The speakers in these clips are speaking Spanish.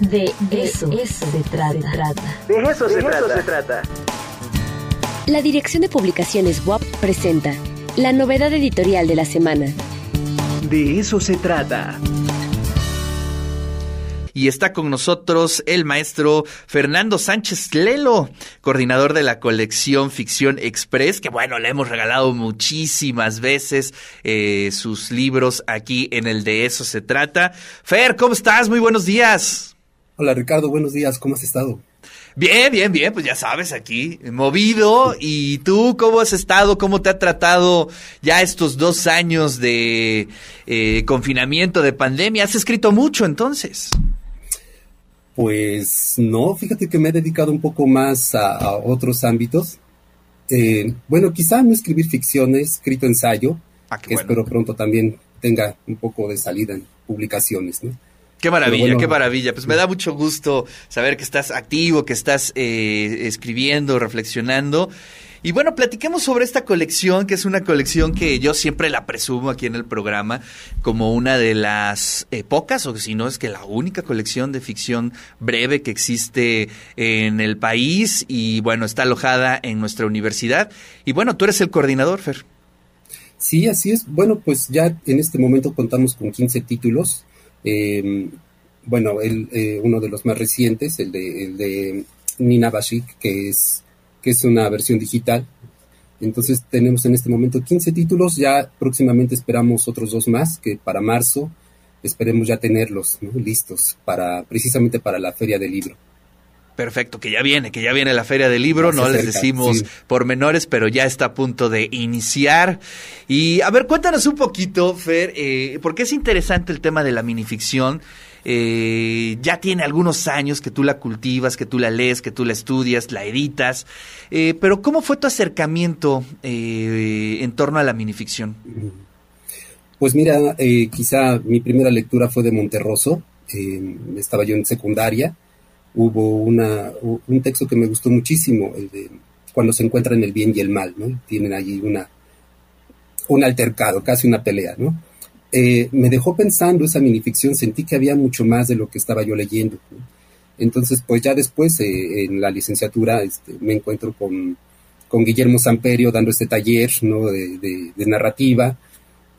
De eso, se, trata. De eso, se, trata. se trata. La Dirección de Publicaciones WAP presenta la novedad editorial de la semana. De eso se trata y está con nosotros el maestro Fernando Sánchez Lelo, coordinador de la colección Ficción Express, que bueno, le hemos regalado muchísimas veces eh, sus libros aquí en el de eso se trata. Fer, ¿cómo estás? Muy buenos días. Hola Ricardo, buenos días, ¿cómo has estado? Bien, bien, bien, pues ya sabes, aquí, movido. ¿Y tú cómo has estado? ¿Cómo te ha tratado ya estos dos años de eh, confinamiento, de pandemia? ¿Has escrito mucho entonces? Pues no, fíjate que me he dedicado un poco más a, otros ámbitos. Eh, bueno, quizá no escribir ficción, he escrito ensayo, ah, que espero pronto también tenga un poco de salida en publicaciones, ¿no? Qué maravilla, qué maravilla. Pues me da mucho gusto saber que estás activo, que estás eh, escribiendo, reflexionando. Y bueno, platiquemos sobre esta colección, que es una colección que yo siempre la presumo aquí en el programa como una de las eh, pocas, o si no es que la única colección de ficción breve que existe en el país y bueno, está alojada en nuestra universidad. Y bueno, tú eres el coordinador, Fer. Sí, así es. Bueno, pues ya en este momento contamos con 15 títulos. Em, bueno, el, eh, uno de los más recientes, el de, el de Nina Bashik, que es que es una versión digital. Entonces tenemos en este momento 15 títulos, ya próximamente esperamos otros dos más, que para marzo esperemos ya tenerlos listos para precisamente para la feria del libro. Perfecto, que ya viene, que ya viene la feria del libro, no les decimos por menores, pero ya está a punto de iniciar. Y a ver, cuéntanos un poquito, Fer, eh, porque es interesante el tema de la minificción. Eh, ya tiene algunos años que tú la cultivas, que tú la lees, que tú la estudias, la editas, eh, pero ¿cómo fue tu acercamiento eh, en torno a la minificción? Pues mira, quizá mi primera lectura fue de Monterroso, estaba yo en secundaria, hubo una, un texto que me gustó muchísimo, cuando se encuentran el bien y el mal, ¿no? Tienen allí una, un altercado, casi una pelea, ¿no? Eh, me dejó pensando esa minificción, sentí que había mucho más de lo que estaba yo leyendo. Entonces, pues ya después, eh, en la licenciatura, este, me encuentro con, con, Guillermo Samperio dando este taller ¿no? de, narrativa.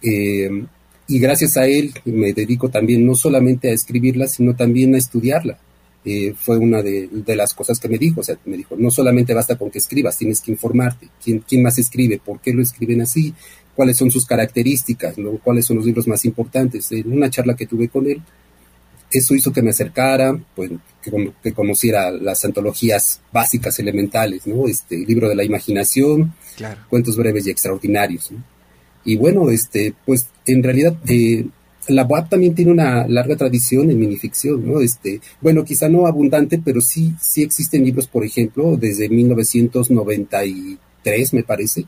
Eh, y gracias a él me dedico también no solamente a escribirla, sino también a estudiarla. fue una de, las cosas que me dijo, o sea, me dijo, no solamente basta con que escribas, tienes que informarte, quién, quién más escribe, por qué lo escriben así, cuáles son sus características, cuáles son los libros más importantes. En una charla que tuve con él, eso hizo que me acercara, pues, que, conociera las antologías básicas, elementales, ¿no? Este, libro de la imaginación, cuentos breves y extraordinarios. Y bueno, este, pues en realidad eh, la UAP también tiene una larga tradición en minificción, ¿no? Este, bueno, quizá no abundante, pero sí, sí existen libros, por ejemplo, desde 1993, me parece,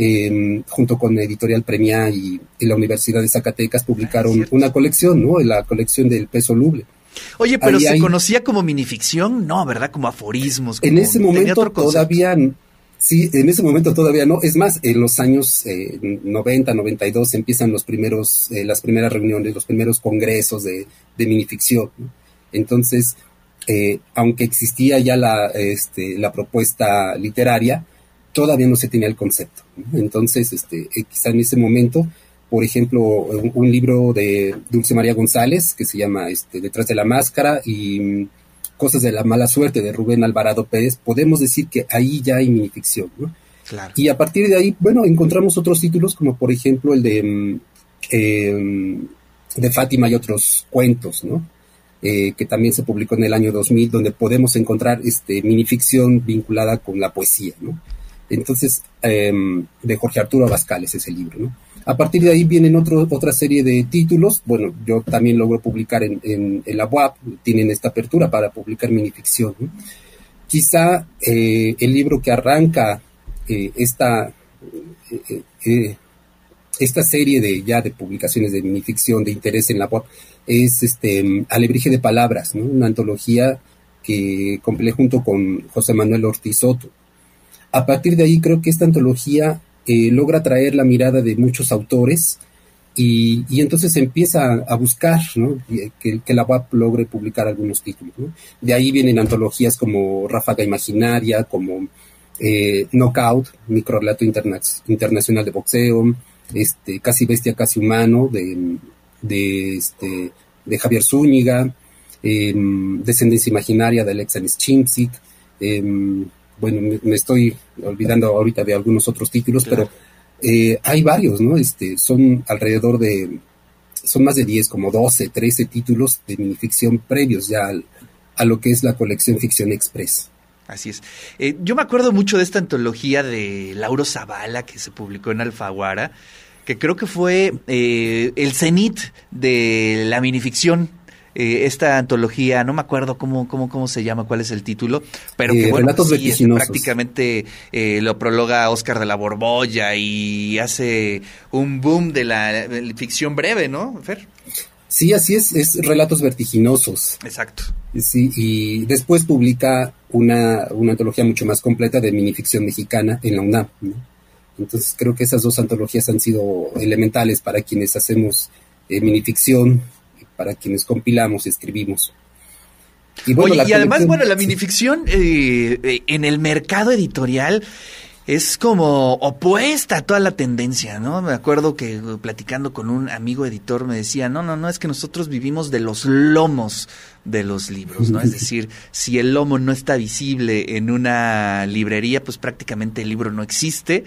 Em, junto con Editorial Premia y, la Universidad de Zacatecas, publicaron una colección, ¿no? La colección del peso luble. Oye, pero ¿se conocía como minificción? No, ¿verdad? Como aforismos. en ese momento todavía, sí, en ese momento todavía no. Es más, en los años 90, 92 empiezan los primeros, eh, las primeras reuniones, los primeros congresos de, minificción. Entonces, eh, aunque existía ya la, este, la propuesta literaria, todavía no se tenía el concepto. Entonces, este, eh, quizá en ese momento, por ejemplo, un, libro de Dulce María González que se llama este, Detrás de la Máscara y mm, Cosas de la Mala Suerte de Rubén Alvarado Pérez, podemos decir que ahí ya hay minificción. ¿no? Y a partir de ahí, bueno, encontramos otros títulos como por ejemplo el de, mm, em, de Fátima y otros cuentos, ¿no? Eh, que también se publicó en el año 2000, donde podemos encontrar este, minificción vinculada con la poesía, ¿no? Entonces, em, de Jorge Arturo Abascal es ese libro, ¿no? A partir de ahí vienen otro, otra serie de títulos. Bueno, yo también logro publicar en, en, la UAP, tienen esta apertura para publicar minificción. Quizá eh, el libro que arranca eh, esta, eh, esta serie de ya de publicaciones de minificción de interés en la UAP es este Alebrije de Palabras, ¿no? una antología que compilé junto con José Manuel Ortiz Soto. A partir de ahí creo que esta antología eh, logra traer la mirada de muchos autores Y, entonces empieza a buscar ¿no? que, la UAP logre publicar algunos títulos. De ahí vienen antologías como Ráfaga Imaginaria, como eh, Knockout, microrelato interna internacional de boxeo, este, Casi Bestia, Casi Humano, de, de, este, Javier Zúñiga, eh, Descendencia Imaginaria de Alexander Chimsik. Eh, bueno, me, estoy olvidando ahorita de algunos otros títulos, claro. pero eh, hay varios, ¿no? Este, son alrededor de, son más de 10, como 12, 13 títulos de minificción previos ya al, a lo que es la colección Ficción Express. Así es. Eh, yo me acuerdo mucho de esta antología de Lauro Zavala que se publicó en Alfaguara, que creo que fue eh, el cenit de la minificción eh, esta antología, no me acuerdo cómo, cómo, cómo se llama, cuál es el título, pero que Eh, bueno, Relatos sí, este, prácticamente eh, lo prologa Oscar de la Borbolla y hace un boom de la, de la ficción breve, ¿no, Fer? Sí, así es, es Relatos Vertiginosos. Exacto. Sí, y después publica una, una antología mucho más completa de minificción mexicana en la UNAM. ¿no? Entonces creo que esas dos antologías han sido elementales para quienes hacemos eh, minificción, para quienes compilamos y escribimos. Y, bueno, Oye, y además, bueno, la minificción eh, eh, en el mercado editorial es como opuesta a toda la tendencia, ¿no? Me acuerdo que eh, platicando con un amigo editor me decía, no, no, no, es que nosotros vivimos de los lomos de los libros, ¿no? Es decir, si el lomo no está visible en una librería, pues prácticamente el libro no existe.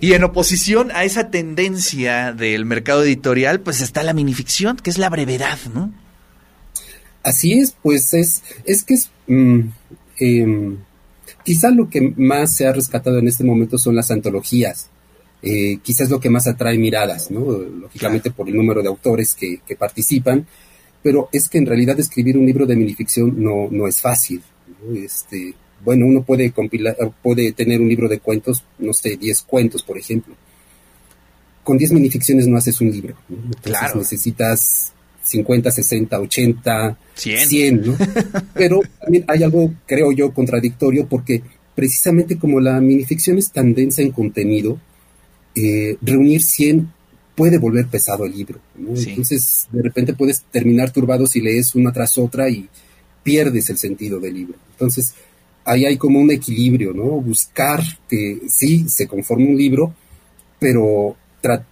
Y en oposición a esa tendencia del mercado editorial, pues está la minificción, que es la brevedad, ¿no? Así es, pues es, es que es, mm, eh, quizá lo que más se ha rescatado en este momento son las antologías. Eh, quizás lo que más atrae miradas, ¿no? Lógicamente claro. por el número de autores que, que, participan, pero es que en realidad escribir un libro de minificción no, no es fácil. ¿no? Este, bueno, uno puede compilar, puede tener un libro de cuentos, no sé, 10 cuentos, por ejemplo. Con 10 minificciones no haces un libro. ¿no? Entonces claro. necesitas 50, 60, 80, 100, 100 ¿no? Pero también hay algo, creo yo, contradictorio porque precisamente como la minificción es tan densa en contenido, eh, reunir 100 puede volver pesado el libro. ¿no? Sí. Entonces, de repente puedes terminar turbado si lees una tras otra y pierdes el sentido del libro. Entonces, ahí hay como un equilibrio, ¿no? Buscar que sí se conforme un libro, pero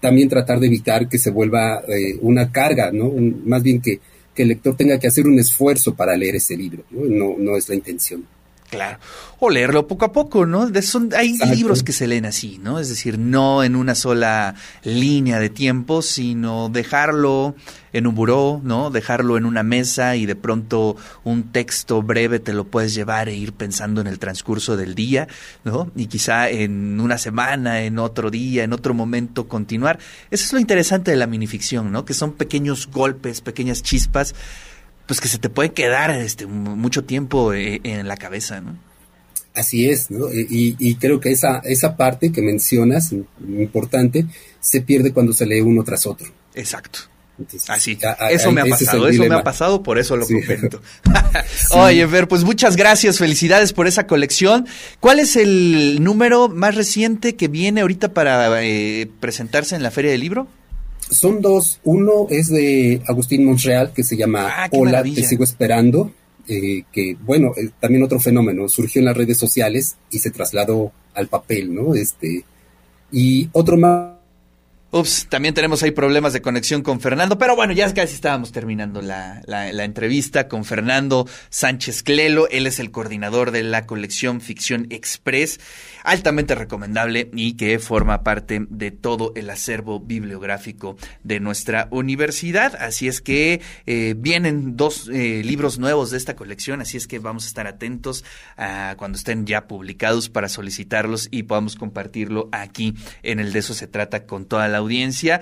también tratar de evitar que se vuelva eh, una carga, ¿no? Más bien que, que, el lector tenga que hacer un esfuerzo para leer ese libro. No, no es la intención. Claro. O leerlo poco a poco, ¿no? De son, hay Exacto. libros que se leen así, ¿no? Es decir, no en una sola línea de tiempo, sino dejarlo en un buró, ¿no? Dejarlo en una mesa y de pronto un texto breve te lo puedes llevar e ir pensando en el transcurso del día, ¿no? Y quizá en una semana, en otro día, en otro momento continuar. Eso es lo interesante de la minificción, ¿no? Que son pequeños golpes, pequeñas chispas pues que se te puede quedar este mucho tiempo eh, en la cabeza, ¿no? Así es, ¿no? Y, y, creo que esa, esa parte que mencionas, importante, se pierde cuando se lee uno tras otro. Exacto. Entonces, Así, a, a, eso me ha pasado, eso me ha pasado, por eso lo sí. comento. sí. Oye, Ver, pues muchas gracias, felicidades por esa colección. ¿Cuál es el número más reciente que viene ahorita para eh, presentarse en la Feria del Libro? Son dos. Uno es de Agustín Montreal, que se llama ah, Hola, maravilla. te sigo esperando. Eh, que, bueno, eh, también otro fenómeno, surgió en las redes sociales y se trasladó al papel, ¿no? Este, y otro más. Ups, también tenemos ahí problemas de conexión con Fernando, pero bueno, ya casi estábamos terminando la, la, la, entrevista con Fernando Sánchez Clelo. Él es el coordinador de la colección Ficción Express, altamente recomendable y que forma parte de todo el acervo bibliográfico de nuestra universidad. Así es que eh, vienen dos eh, libros nuevos de esta colección, así es que vamos a estar atentos a cuando estén ya publicados para solicitarlos y podamos compartirlo aquí en el De eso se trata con toda la audiencia.